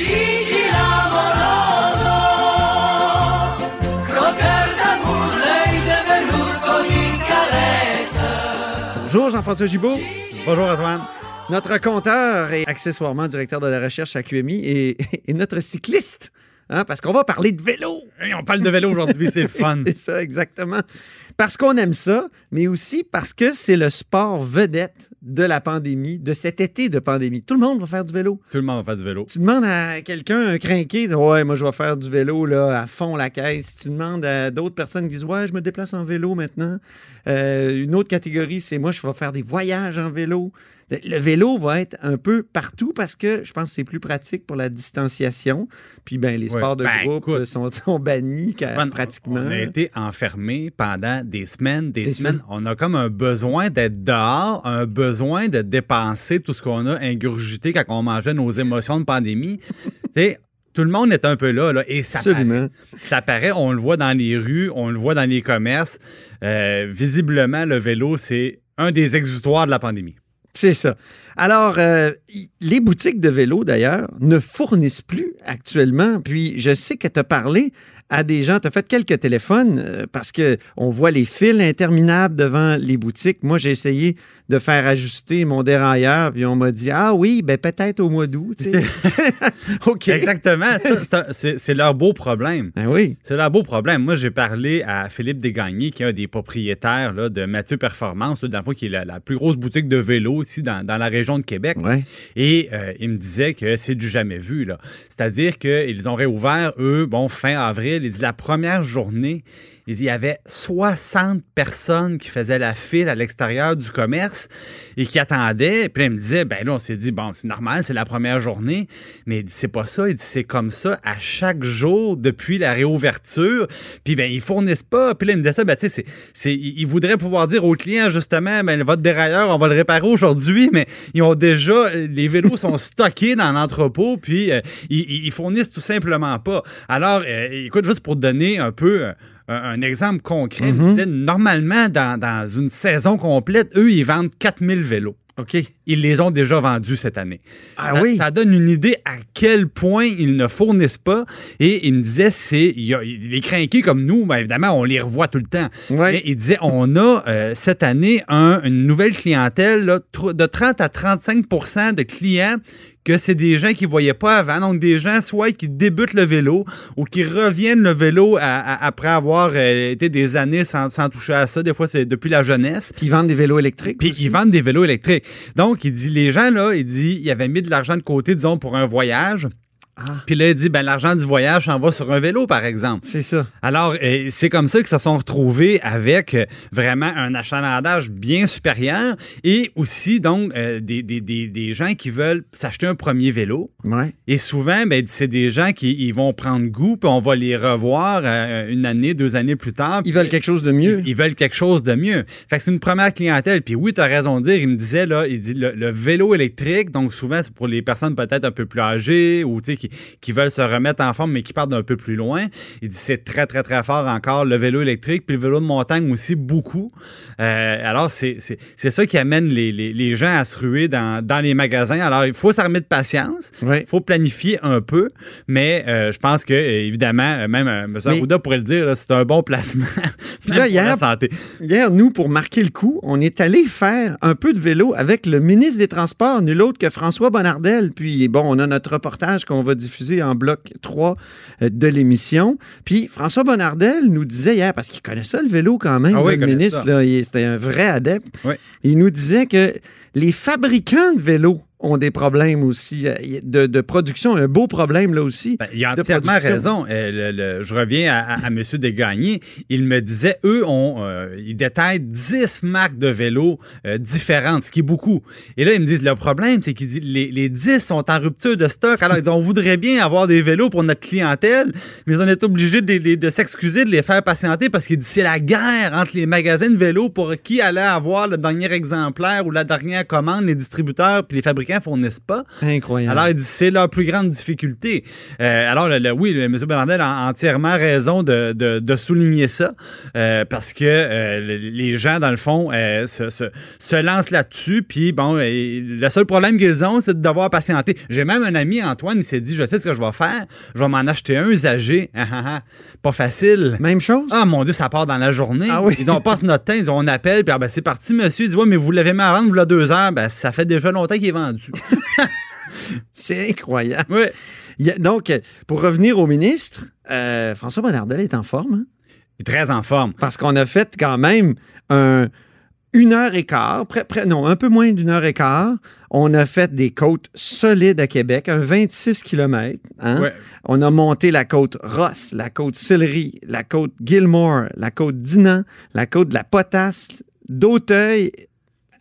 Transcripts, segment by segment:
Gigi l'amoroso, croqueur d'amour, l'œil de velours comme une caresse. Bonjour Jean-François Gibault. Bonjour Antoine. Notre compteur et accessoirement directeur de la recherche à QMI et, et notre cycliste. Hein, parce qu'on va parler de vélo. On parle de vélo aujourd'hui, c'est le fun. c'est ça, exactement. Parce qu'on aime ça, mais aussi parce que c'est le sport vedette de la pandémie, de cet été de pandémie. Tout le monde va faire du vélo. Tout le monde va faire du vélo. Tu demandes à quelqu'un, un crinqué, ouais, moi je vais faire du vélo là, à fond la caisse. Tu demandes à d'autres personnes qui disent, ouais, je me déplace en vélo maintenant. Euh, une autre catégorie, c'est moi, je vais faire des voyages en vélo. Le vélo va être un peu partout parce que je pense que c'est plus pratique pour la distanciation. Puis ben, les sports de Ben, groupe écoute, sont, sont bannis Antoine, pratiquement. On a été enfermés pendant des semaines, des semaines. ça. On a comme un besoin d'être dehors, un besoin de dépenser tout ce qu'on a ingurgité quand on mangeait nos émotions de pandémie. tu tout le monde est un peu là, là et ça Absolument. paraît. Ça paraît, on le voit dans les rues, on le voit dans les commerces. Euh, visiblement, le vélo, c'est un des exutoires de la pandémie. C'est ça. Alors, euh, les boutiques de vélo, d'ailleurs, ne fournissent plus actuellement. Puis, je sais que tu as parlé à des gens, tu as fait quelques téléphones euh, parce que on voit les fils interminables devant les boutiques. Moi, j'ai essayé de faire ajuster mon dérailleur, puis on m'a dit Ah oui, ben peut-être au mois d'août. OK. Exactement, ça, c'est leur beau problème. Ben oui. C'est leur beau problème. Moi, j'ai parlé à Philippe Desgagnés, qui est un des propriétaires là, de Mathieu Performance, là, dans le fond, qui est la, la plus grosse boutique de vélo ici dans, dans la région de Québec. Ouais. Et euh, il me disait que c'est du jamais vu. C'est-à-dire qu'ils ont réouvert, eux, bon, fin avril. Il dit la première journée, il y avait 60 personnes qui faisaient la file à l'extérieur du commerce et qui attendaient. Puis là, il me disait, ben là, on s'est dit, bon, c'est normal, c'est la première journée. Mais il dit, c'est pas ça. Il dit, c'est comme ça à chaque jour depuis la réouverture. Puis ben, ils fournissent pas. Puis là, il me disait ça, ben, tu sais, c'est- ils voudraient pouvoir dire aux clients, justement, ben, votre dérailleur, on va le réparer aujourd'hui, mais ils ont déjà, les vélos sont stockés dans l'entrepôt, puis euh, ils fournissent tout simplement pas. Alors, euh, écoute, juste pour te donner un peu euh, un, exemple concret, il me disait, normalement, dans, dans une saison complète, eux, ils vendent 4000 vélos. OK. Ils les ont déjà vendus cette année. Ah ça, oui? ça donne une idée à quel point ils ne fournissent pas. Et il me disait, c'est les crinqués comme nous, ben évidemment, on les revoit tout le temps. Ouais. Mais il disait, on a euh, cette année un- une nouvelle clientèle là, de 30 à 35% de clients que c'est des gens qui ne voyaient pas avant. Donc, des gens soit qui débutent le vélo ou qui reviennent le vélo à- à- après avoir euh, été des années sans, sans toucher à ça. Des fois, c'est depuis la jeunesse. Puis ils vendent des vélos électriques. Puis aussi. ils vendent des vélos électriques. Donc, il dit, les gens, là, il dit, ils avaient mis de l'argent de côté, disons, pour un voyage. Ah. Puis là, il dit, ben, l'argent du voyage s'en va sur un vélo, par exemple. C'est ça. Alors, euh, c'est comme ça qu'ils se sont retrouvés avec euh, vraiment un achalandage bien supérieur et aussi, donc, euh, des, des- des- des gens qui veulent s'acheter un premier vélo. Ouais. Et souvent, ben, c'est des gens qui ils vont prendre goût, puis on va les revoir une année, deux années plus tard. Ils veulent quelque chose de mieux. Ils, ils veulent quelque chose de mieux. Fait que c'est une première clientèle. Puis oui, tu as raison de dire, il me disait, là, il dit le, le vélo électrique, donc souvent, c'est pour les personnes peut-être un peu plus âgées ou tu sais, qui, qui veulent se remettre en forme, mais qui partent d'un peu plus loin. Il dit c'est très, très, très fort encore, le vélo électrique, puis le vélo de montagne aussi, beaucoup. Euh, alors, c'est ça qui amène les, les- les gens à se ruer dans, dans les magasins. Alors, il faut s'armer de patience. Il faut planifier un peu, mais euh, je pense que, évidemment, même euh, M. Arruda pourrait le dire, c'est un bon placement. Puis là, hier- nous, pour marquer le coup, on est allé faire un peu de vélo avec le ministre des Transports, nul autre que François Bonnardel. Puis, bon, on a notre reportage qu'on va diffuser en bloc 3 euh, de l'émission. Puis, François Bonnardel nous disait hier, parce qu'il connaît ça, le vélo quand même, Ah oui, le ministre, c'était un vrai adepte. Oui. Il nous disait que les fabricants de vélos ont des problèmes aussi euh, de, de production, un beau problème là aussi. Ben, il a de entièrement raison. Euh, le- le- je reviens à, à, à M. Desgagnés. Il me disait, eux, ont, euh, ils détaillent 10 marques de vélos euh, différentes, ce qui est beaucoup. Et là, ils me disent, le problème, c'est qu'ils disent, les, les 10 sont en rupture de stock. Alors, ils disent, on voudrait bien avoir des vélos pour notre clientèle, mais on est obligé de, les- de s'excuser, de les faire patienter parce qu'ils disent, c'est la guerre entre les magasins de vélos pour qui allait avoir le dernier exemplaire ou la dernière commande, les distributeurs puis les fabricants fabricants fournissent pas? Incroyable. Alors, il dit c'est leur plus grande difficulté. Euh, alors, le, le- oui, le- M. Bernardel a entièrement raison de, de- de souligner ça, euh, parce que euh, le- les gens, dans le fond, se, se- se lancent là-dessus, puis bon, le seul problème qu'ils ont, c'est de devoir patienter. J'ai même un ami, Antoine, il s'est dit, je sais ce que je vais faire, je vais m'en acheter un usagé. Ah, ah, ah. Pas facile. Même chose? Ah mon Dieu, ça part dans la journée. Ah oui. Ils ont passe notre temps, ils ont on appelle, puis ah, ben, c'est parti, monsieur. Ils disent Ouais, mais vous l'avez mis à vendre, vous l'avez deux heures. Ben, ça fait déjà longtemps qu'il est vendu. C'est incroyable. oui. Il y a- donc, pour revenir au ministre, euh, François Bonnardel est en forme, hein? Il est très en forme. parce qu'on a fait quand même un, une heure et quart, près, près- non, un peu moins d'une heure et quart. On a fait des côtes solides à Québec, un 26 km. Ouais. On a monté la côte Ross, la côte Sillery, la côte Gilmore, la côte Dinan, la côte de la Potasse, d'Auteuil.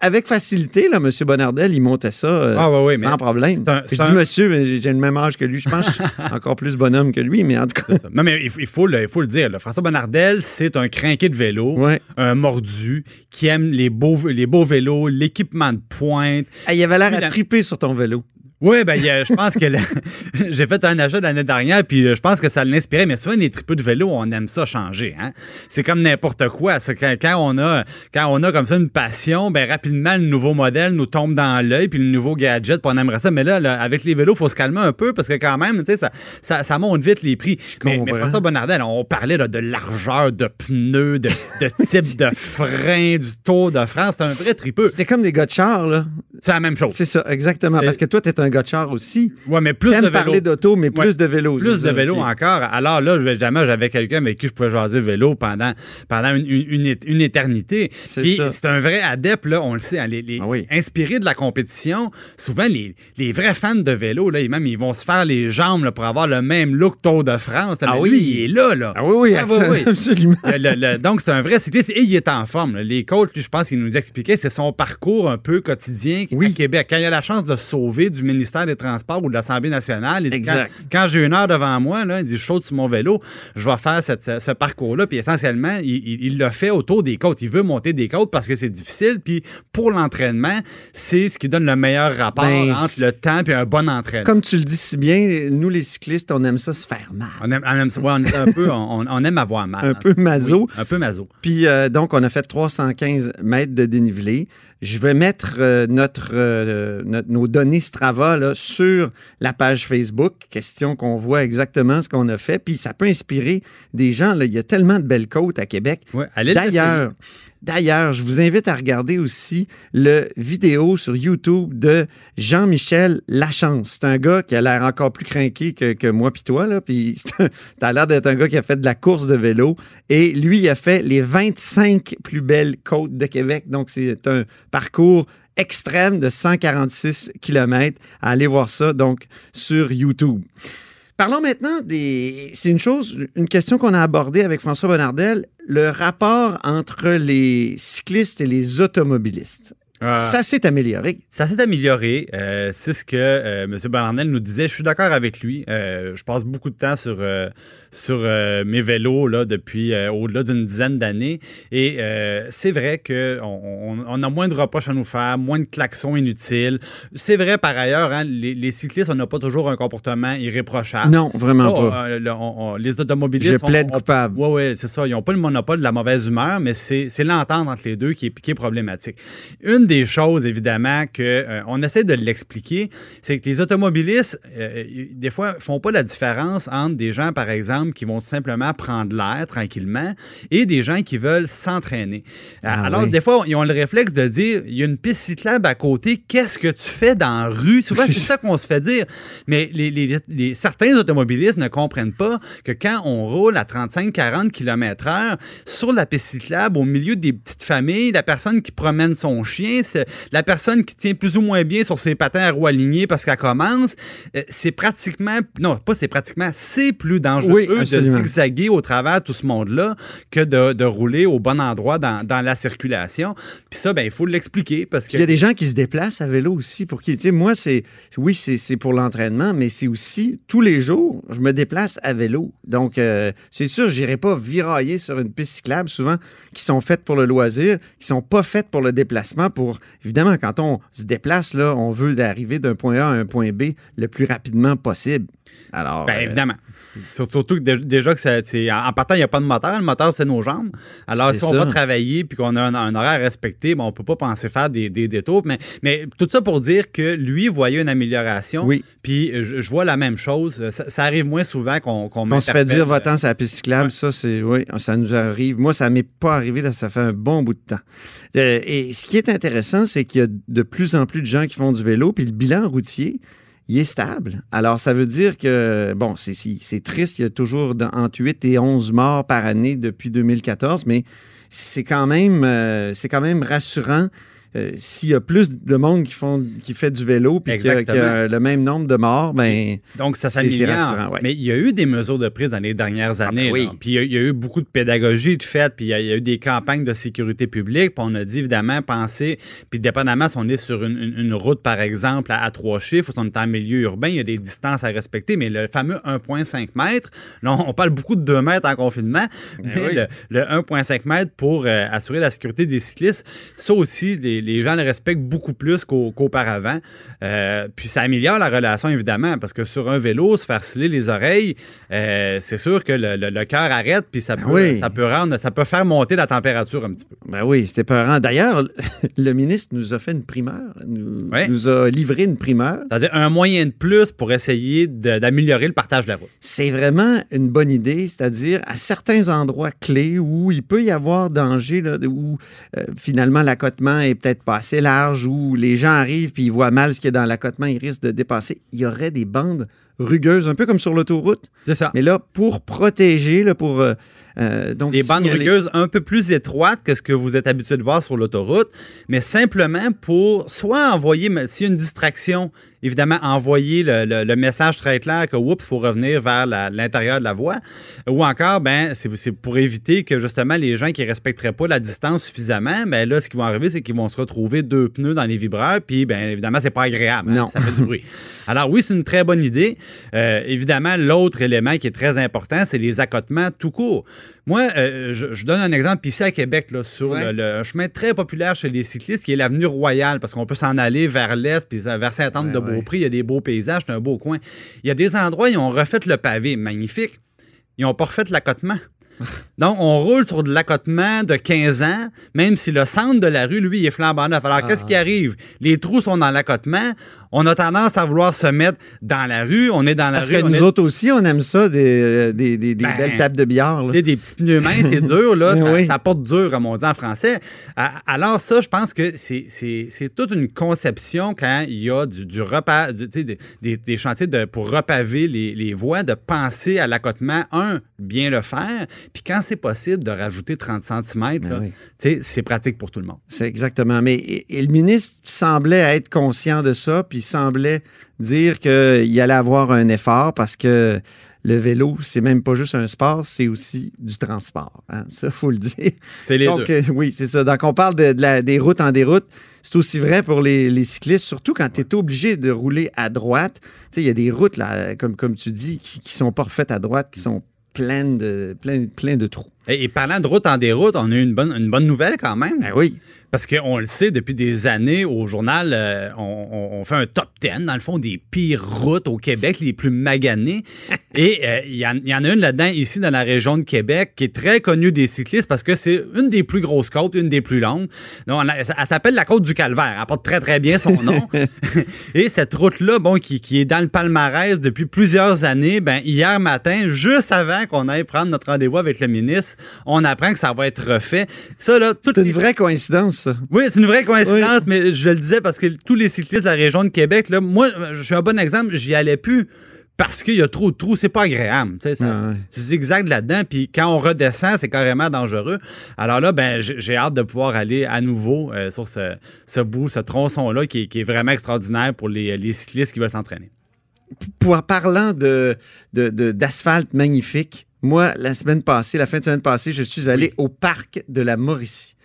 Avec facilité, là, M. Bonnardel, il montait ça euh, Ah, mais sans problème. un- Je dis monsieur, mais j'ai le même âge que lui. Je pense que je suis encore plus bonhomme que lui, mais en tout cas. Non, mais il faut, il faut le, il faut le dire. là. François Bonnardel, c'est un crinqué de vélo, Ouais. un mordu, qui aime les beaux, les beaux vélos, l'équipement de pointe. Ah, il avait l'air à triper sur ton vélo. Oui, ben, a- je pense que le- j'ai fait un achat l'année dernière, puis euh, je pense que ça l'inspirait. Mais souvent, les tripeux de vélo, on aime ça changer. Hein? C'est comme n'importe quoi. ça. Quand, quand on a, quand on a comme ça une passion, ben rapidement, le nouveau modèle nous tombe dans l'œil, puis le nouveau gadget, puis on aimerait ça. Mais là, là, avec les vélos, il faut se calmer un peu, parce que quand même, tu sais, ça, ça, ça monte vite les prix. Mais. François Bonnardel, on parlait là, de largeur de pneus, de, de type de frein, du Tour de France. C'est un vrai tripeux. C'était comme des gars de char, là. C'est la même chose. C'est ça, exactement. Parce que toi, t'es un gars de char aussi. Ouais, mais plus de vélo. parler d'auto, mais plus Ouais. de vélo. Plus de vélo encore. Alors là, évidemment, j'avais quelqu'un avec qui je pouvais jaser vélo pendant, pendant une, une- une éternité. C'est Puis ça. c'est un vrai adepte, là, on le sait, hein, les, les- Ah oui. inspirés de la compétition. Souvent, les, les vrais fans de vélo, là, ils- même, ils vont se faire les jambes là, pour avoir le même look Tour de France. Ah oui. lui, il est là, là. Ah oui, oui, Ah oui, oui. absolument. Le- le- le- donc, c'est un vrai cycliste et il est en forme. là. Les coachs, je pense qu'il nous expliquait, c'est son parcours un peu quotidien Oui. à Québec. Quand il a la chance de sauver du ministère des Transports ou de l'Assemblée nationale, il dit, Exact. quand, quand j'ai une heure devant moi, là, il dit, je saute sur mon vélo, je vais faire cette- ce, ce parcours-là. Puis essentiellement, il, l'a fait autour des côtes. Il veut monter des côtes parce que c'est difficile. Puis pour l'entraînement, c'est ce qui donne le meilleur rapport Ben, entre le temps et un bon entraînement. Comme tu le dis si bien, nous, les cyclistes, on aime ça se faire mal. On aime, on aime. Ouais, on est un peu, on, on aime avoir mal. Un hein. peu maso. Oui, un peu maso. Puis euh, donc, on a fait 315 mètres de dénivelé. Je vais mettre euh, notre, euh, notre- nos données Strava là, sur la page Facebook, question qu'on voit exactement ce qu'on a fait. Puis ça peut inspirer des gens. Là. Il y a tellement de belles côtes à Québec. Ouais, D'ailleurs, d'ailleurs, je vous invite à regarder aussi le vidéo sur YouTube de Jean-Michel Lachance. C'est un gars qui a l'air encore plus craqué que, moi puis toi. Là. Puis t'as l'air d'être un gars qui a fait de la course de vélo. Et lui, il a fait les 25 plus belles côtes de Québec. Donc, c'est un parcours extrême de 146 km. Allez voir ça, donc, sur YouTube. Parlons maintenant des. C'est une chose, une question qu'on a abordée avec François Bonnardel, le rapport entre les cyclistes et les automobilistes. Euh, Ça s'est amélioré. Ça s'est amélioré. Euh, c'est ce que euh, M. Bernardel nous disait. Je suis d'accord avec lui. Euh, je passe beaucoup de temps sur, euh, sur mes vélos là, depuis au-delà d'une dizaine d'années. Et c'est vrai qu'on on, on a moins de reproches à nous faire, moins de klaxons inutiles. C'est vrai par ailleurs, hein, les, les cyclistes, on n'a pas toujours un comportement irréprochable. Non, vraiment pas. on- les automobilistes. Je plaide coupable. oui, oui, c'est ça. Ils n'ont pas le monopole de la mauvaise humeur, mais c'est c'est l'entente entre les deux qui est, qui est problématique. Une des choses, évidemment, que euh, on essaie de l'expliquer, c'est que les automobilistes, euh, des fois, font pas la différence entre des gens, par exemple, qui vont tout simplement prendre l'air tranquillement et des gens qui veulent s'entraîner. Ah Alors, oui. des fois, ils ont le réflexe de dire, il y a une piste cyclable à côté, qu'est-ce que tu fais dans la rue? Souvent, c'est ça qu'on se fait dire. Mais les, les- les- certains automobilistes ne comprennent pas que quand on roule à 35-40 km heure sur la piste cyclable, au milieu des petites familles, la personne qui promène son chien, la personne qui tient plus ou moins bien sur ses patins à roues alignées parce qu'elle commence, euh, c'est pratiquement, non, pas c'est pratiquement, c'est plus dangereux Oui, de zigzaguer au travers de tout ce monde-là que de, de rouler au bon endroit dans, dans la circulation. Puis ça, ben, il faut l'expliquer parce que Il y a des gens qui se déplacent à vélo aussi pour qui, tu sais, moi, c'est, oui, c'est, c'est pour l'entraînement, mais c'est aussi tous les jours, je me déplace à vélo. Donc, euh, c'est sûr, j'irai pas virailler sur une piste cyclable, souvent, qui sont faites pour le loisir, qui sont pas faites pour le déplacement, pour pour, évidemment, quand on se déplace, là, on veut arriver d'un point A à un point B le plus rapidement possible. Alors, Ben, euh, évidemment. Surtout que dé- déjà que c'est. En partant, il n'y a pas de moteur. Le moteur, c'est nos jambes. Alors, si on ça. va travailler puis qu'on a un, un horaire à respecter, ben, on ne peut pas penser faire des, des détours. Mais, mais tout ça pour dire que lui voyait une amélioration. Oui. Puis je, je vois la même chose. Ça, ça arrive moins souvent qu'on qu'on on se fait dire va-t'en sur la piste cyclable, ça, c'est. Oui, ça nous arrive. Moi, ça m'est pas arrivé, là, ça fait un bon bout de temps. Euh, et ce qui est intéressant, c'est qu'il y a de plus en plus de gens qui font du vélo, puis le bilan routier, il est stable. Alors, ça veut dire que, bon, c'est triste, il y a toujours entre 8 et 11 morts par année depuis 2014, mais c'est quand même, euh, c'est quand même rassurant. Euh, S'il y a plus de monde qui, font, qui fait du vélo puis qu'il y a- y le même nombre de morts, ben Donc, ça s'améliore. ouais. Mais il y a eu des mesures de prise dans les dernières années. ben oui. là. Puis il y, a, il y a eu beaucoup de pédagogie de fait, puis il y, a, il y a eu des campagnes de sécurité publique. Puis on a dit, évidemment, penser, puis dépendamment si on est sur une, une- une route, par exemple, à, à trois chiffres, ou si on est en milieu urbain, il y a des distances à respecter. Mais le fameux 1,5 mètres, là, on parle beaucoup de 2 mètres en confinement, mais oui. le, le 1,5 mètres pour euh, assurer la sécurité des cyclistes, ça aussi, les, les gens le respectent beaucoup plus qu'au- qu'auparavant. Euh, puis ça améliore la relation, évidemment, parce que sur un vélo, se faire sciller les oreilles, euh, c'est sûr que le, le- le cœur arrête, puis ça peut, oui. ça, peut rendre, ça peut faire monter la température un petit peu. Ben oui, c'était peurant. D'ailleurs, le ministre nous a fait une primeur, nous, a livré une primeur. C'est-à-dire un moyen de plus pour essayer d'améliorer le partage de la route. C'est vraiment une bonne idée, c'est-à-dire à certains endroits clés où il peut y avoir danger, là, où euh, finalement l'accotement est peut-être pas assez large, où les gens arrivent puis ils voient mal ce qu'il y a dans l'accotement, ils risquent de dépasser. Il y aurait des bandes rugueuses, un peu comme sur l'autoroute, C'est ça. mais là, pour protéger, là, pour... euh, euh, donc Des bandes rugueuses un peu plus étroites que ce que vous êtes habitué de voir sur l'autoroute, mais simplement pour soit envoyer, s'il y a une distraction, évidemment, envoyer le, le- le message très clair que, oups, il faut revenir vers l'intérieur de la voie, ou encore, ben, c'est pour éviter que justement les gens qui ne respecteraient pas la distance suffisamment, ben là, ce qui va arriver, c'est qu'ils vont se retrouver deux pneus dans les vibreurs, puis, ben, évidemment, c'est pas agréable. hein, ça fait du bruit. Alors oui, c'est une très bonne idée. Euh, évidemment, l'autre élément qui est très important, c'est les accotements tout court. Moi, euh, je, je donne un exemple ici à Québec, là, sur Ouais. le, chemin très populaire chez les cyclistes, qui est l'avenue Royale, parce qu'on peut s'en aller vers l'est, puis vers Saint-Anne-de-Beaupré. Il y a des beaux paysages, c'est un beau coin. Il y a des endroits, ils ont refait le pavé, magnifique. Ils n'ont pas refait l'accotement. Donc, on roule sur de l'accotement de 15 ans, même si le centre de la rue, lui, il est flambant neuf. Alors, qu'est-ce qui arrive? Les trous sont dans l'accotement. On a tendance à vouloir se mettre dans la rue. On est dans la Parce rue. que on nous est- autres aussi, on aime ça, des, des, des- des Ben, belles tables de billard. là. Des petits pneus minces, c'est dur, là. Ça, oui. ça porte dur, comme on dit en français. Alors, ça, je pense que c'est- toute une conception quand il y a du, du des, des- chantiers de, pour repaver les, les voies, de penser à l'accotement, un, bien le faire, puis quand c'est possible, de rajouter 30 cm, Ben oui. c'est pratique pour tout le monde. C'est exactement. Mais et- et le ministre semblait être conscient de ça, puis semblait dire qu'il allait avoir un effort parce que le vélo, c'est même pas juste un sport, c'est aussi du transport. hein. Ça, faut le dire. C'est les Donc, deux. euh, oui, c'est ça. Donc, on parle de, de la- des routes en déroute. C'est aussi vrai pour les, les cyclistes, surtout quand tu es obligé de rouler à droite. Tu sais, il y a des routes, là, comme, comme tu dis, qui, qui sont pas refaites à droite, qui sont pleines de, de trous. Et, et parlant de route en déroute, on a eu une bonne, une bonne nouvelle quand même. Ben oui. Parce qu'on le sait, depuis des années, au journal, euh, on, fait un top 10, dans le fond, des pires routes au Québec, les plus maganées. Et euh, il y, en- il y en a une là-dedans, ici, dans la région de Québec, qui est très connue des cyclistes parce que c'est une des plus grosses côtes, une des plus longues. Donc, a- elle s'appelle la côte du Calvaire. Elle porte très, très bien son nom. Et cette route-là, bon, qui, qui est dans le palmarès depuis plusieurs années, ben, hier matin, juste avant qu'on aille prendre notre rendez-vous avec le ministre, on apprend que ça va être refait. Ça, là, toutes C'est une les vraie coïncidence, ça. oui, c'est une vraie coïncidence, mais je le disais parce que tous les cyclistes de la région de Québec, là, moi, je suis un bon exemple, j'y allais plus parce qu'il y a trop de trous, c'est pas agréable. Tu sais, ça- Ah ouais. Zigzags là-dedans, puis quand on redescend, c'est carrément dangereux. Alors là, ben, j'ai hâte de pouvoir aller à nouveau euh, sur ce, ce bout, ce tronçon-là qui, est- qui est vraiment extraordinaire pour les, les cyclistes qui veulent s'entraîner. pour, parlant de, de- de- d'asphalte magnifique, moi, la semaine passée, la fin de semaine passée, je suis allé au parc de la Mauricie.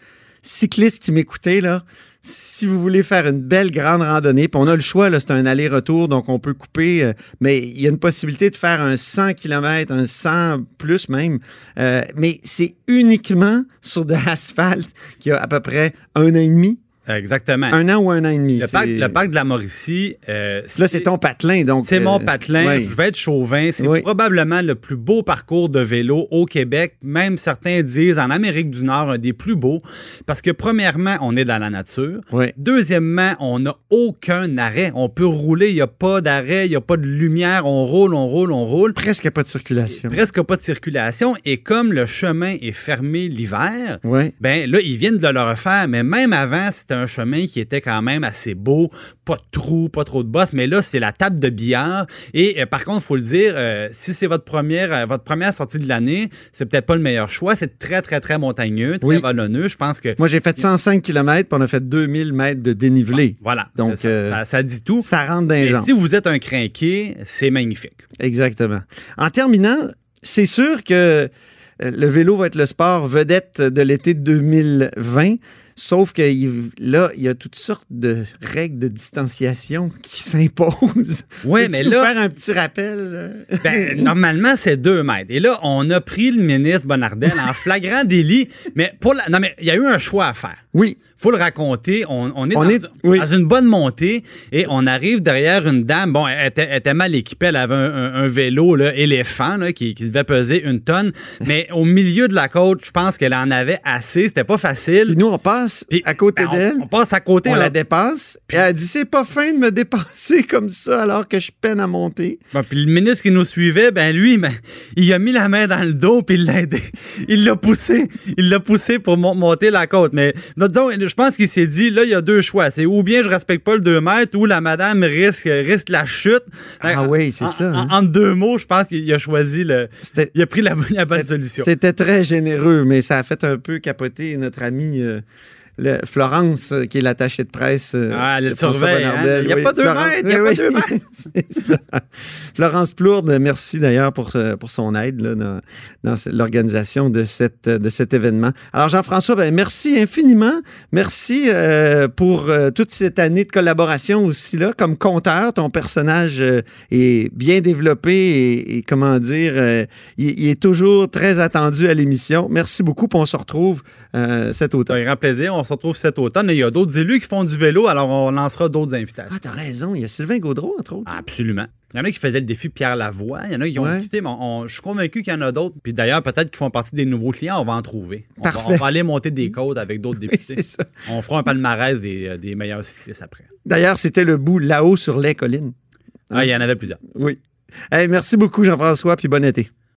Cyclistes qui m'écoutaient, là, si vous voulez faire une belle grande randonnée, puis on a le choix, là, c'est un aller-retour, donc on peut couper, euh, mais il y a une possibilité de faire un 100 km, un 100 plus même, euh, mais c'est uniquement sur de l'asphalte qui a à peu près un an et demi. Exactement. Un an ou un an et demi. Le parc, c'est- le parc de la Mauricie. euh, Là, c'est ton patelin, donc. C'est euh, mon patelin. ouais. Je vais être chauvin. C'est Oui. probablement le plus beau parcours de vélo au Québec. Même certains disent en Amérique du Nord, un des plus beaux. Parce que, premièrement, on est dans la nature. Oui. Deuxièmement, on n'a aucun arrêt. On peut rouler. Il n'y a pas d'arrêt. Il n'y a pas de lumière. On roule, on roule, on roule. Presque pas de circulation. Presque pas de circulation. Et comme le chemin est fermé l'hiver, ben là, ils viennent de le refaire, mais même avant, c'était un chemin qui était quand même assez beau, pas de trous, pas trop de bosses, mais là, c'est la table de billard. Et euh, par contre, il faut le dire, euh, si c'est votre première, euh, votre première sortie de l'année, c'est peut-être pas le meilleur choix. C'est très, très, très montagneux, très Oui. vallonneux. Je pense que. Moi, j'ai fait 105 km, puis on a fait 2000 mètres de dénivelé. Voilà. Donc, ça, ça- ça dit tout. Ça rentre dans les si vous êtes un crinqué, c'est magnifique. Exactement. En terminant, c'est sûr que le vélo va être le sport vedette de l'été 2020. Sauf que là, il y a toutes sortes de règles de distanciation qui s'imposent. Oui, mais là- faire un petit rappel. Ben, normalement, c'est deux mètres. Et là, on a pris le ministre Bonardel en flagrant délit. Mais pour la... Non, mais il y a eu un choix à faire. Oui, faut le raconter. On, on est, On dans, est- oui. dans une bonne montée et on arrive derrière une dame. Bon, elle était, elle était mal équipée. Elle avait un, un- un vélo là, éléphant là, qui, qui devait peser une tonne. Mais au milieu de la côte, je pense qu'elle en avait assez. C'était pas facile. puis nous, on passe Puis, à côté ben, d'elle. On, passe à côté. On là. la dépasse. Et elle dit c'est pas fin de me dépasser comme ça alors que je peine à monter. Bon, puis le ministre qui nous suivait, ben lui, ben, il a mis la main dans le dos puis il l'a aidé. Il l'a poussé. Il l'a poussé pour mon- monter la côte. Mais je pense qu'il s'est dit, là, il y a deux choix. C'est ou bien je respecte pas le 2 mètres ou la madame risque, risque la chute. Ah En- oui, c'est en- ça, en- hein. entre deux mots, je pense qu'il a choisi le. C'était- Il a pris la, la bonne solution. C'était très généreux, mais ça a fait un peu capoter notre amie euh, le- Florence, euh, qui est l'attachée de presse. euh, Ah, elle surveille, hein? Il y a pas deux Florence- mètres, il a oui, pas deux mètres. Florence Plourde, merci d'ailleurs pour, pour son aide là, dans, l'organisation de, cette, de cet événement. Alors, Jean-François, ben, merci infiniment. Merci euh, pour euh, toute cette année de collaboration aussi là. Comme conteur, ton personnage euh, est bien développé et, et comment dire, il, il est toujours très attendu à l'émission. Merci beaucoup, on se retrouve cet automne. un grand plaisir. On se retrouve cet automne. Et il y a d'autres élus qui font du vélo, alors on lancera d'autres invitations. Ah, t'as raison, il y a Sylvain Gaudreau, entre autres. Absolument. Il y en a qui faisaient le défi Pierre Lavoie. Il y en a qui ont Ouais. quitté, mais on- on- je suis convaincu qu'il y en a d'autres. Puis d'ailleurs, peut-être qu'ils font partie des nouveaux clients. On va en trouver. On va, Parfait. on va aller monter des côtes avec d'autres Oui, députés. ça. on fera un palmarès des, euh, des meilleurs cyclistes après. D'ailleurs, c'était le bout là-haut sur les collines. Ah, il y en avait plusieurs. Oui. Hey, merci beaucoup, Jean-François, puis bon été.